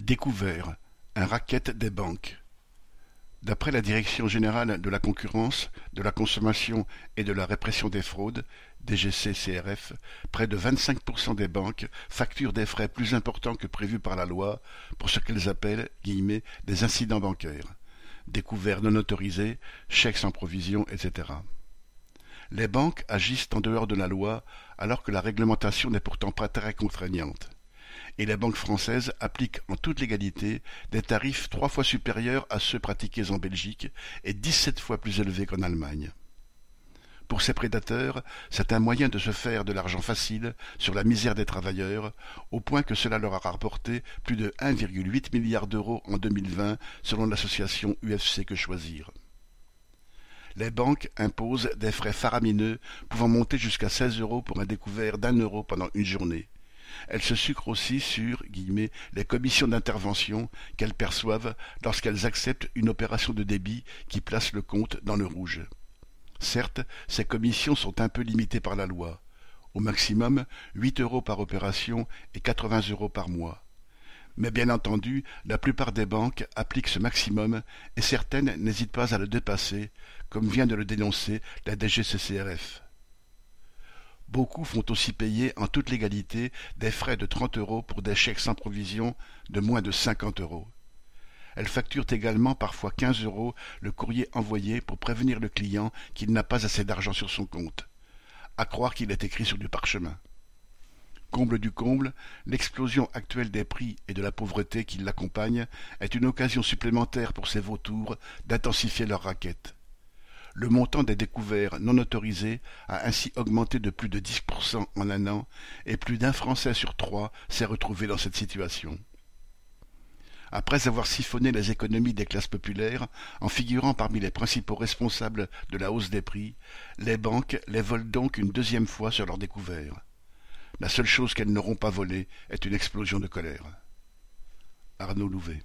Découvert, un racket des banques. D'après la Direction générale de la concurrence, de la consommation et de la répression des fraudes, DGC-CRF, près de 25% des banques facturent des frais plus importants que prévus par la loi pour ce qu'elles appellent des incidents bancaires, découverts non autorisés, chèques sans provision, etc. Les banques agissent en dehors de la loi alors que la réglementation n'est pourtant pas très contraignante et les banques françaises appliquent en toute légalité des tarifs trois fois supérieurs à ceux pratiqués en Belgique et dix-sept fois plus élevés qu'en Allemagne. Pour ces prédateurs, c'est un moyen de se faire de l'argent facile sur la misère des travailleurs, au point que cela leur a rapporté plus de 1,8 milliard d'euros en 2020 selon l'association UFC Que Choisir. Les banques imposent des frais faramineux pouvant monter jusqu'à 16 euros pour un découvert d'un euro pendant une journée. Elles se sucrent aussi sur les commissions d'intervention qu'elles perçoivent lorsqu'elles acceptent une opération de débit qui place le compte dans le rouge. Certes, ces commissions sont un peu limitées par la loi. Au maximum, huit euros par opération et quatre-vingts euros par mois. Mais bien entendu, la plupart des banques appliquent ce maximum et certaines n'hésitent pas à le dépasser, comme vient de le dénoncer la DGCCRF. Beaucoup font aussi payer en toute légalité des frais de trente euros pour des chèques sans provision de moins de cinquante euros. Elles facturent également parfois quinze euros le courrier envoyé pour prévenir le client qu'il n'a pas assez d'argent sur son compte, à croire qu'il est écrit sur du parchemin. Comble du comble, l'explosion actuelle des prix et de la pauvreté qui l'accompagne est une occasion supplémentaire pour ces vautours d'intensifier leur raquette. Le montant des découverts non autorisés a ainsi augmenté de plus de 10% en un an et plus d'un Français sur trois s'est retrouvé dans cette situation. Après avoir siphonné les économies des classes populaires, en figurant parmi les principaux responsables de la hausse des prix, les banques les volent donc une deuxième fois sur leurs découverts. La seule chose qu'elles n'auront pas volée est une explosion de colère. Arnaud Louvet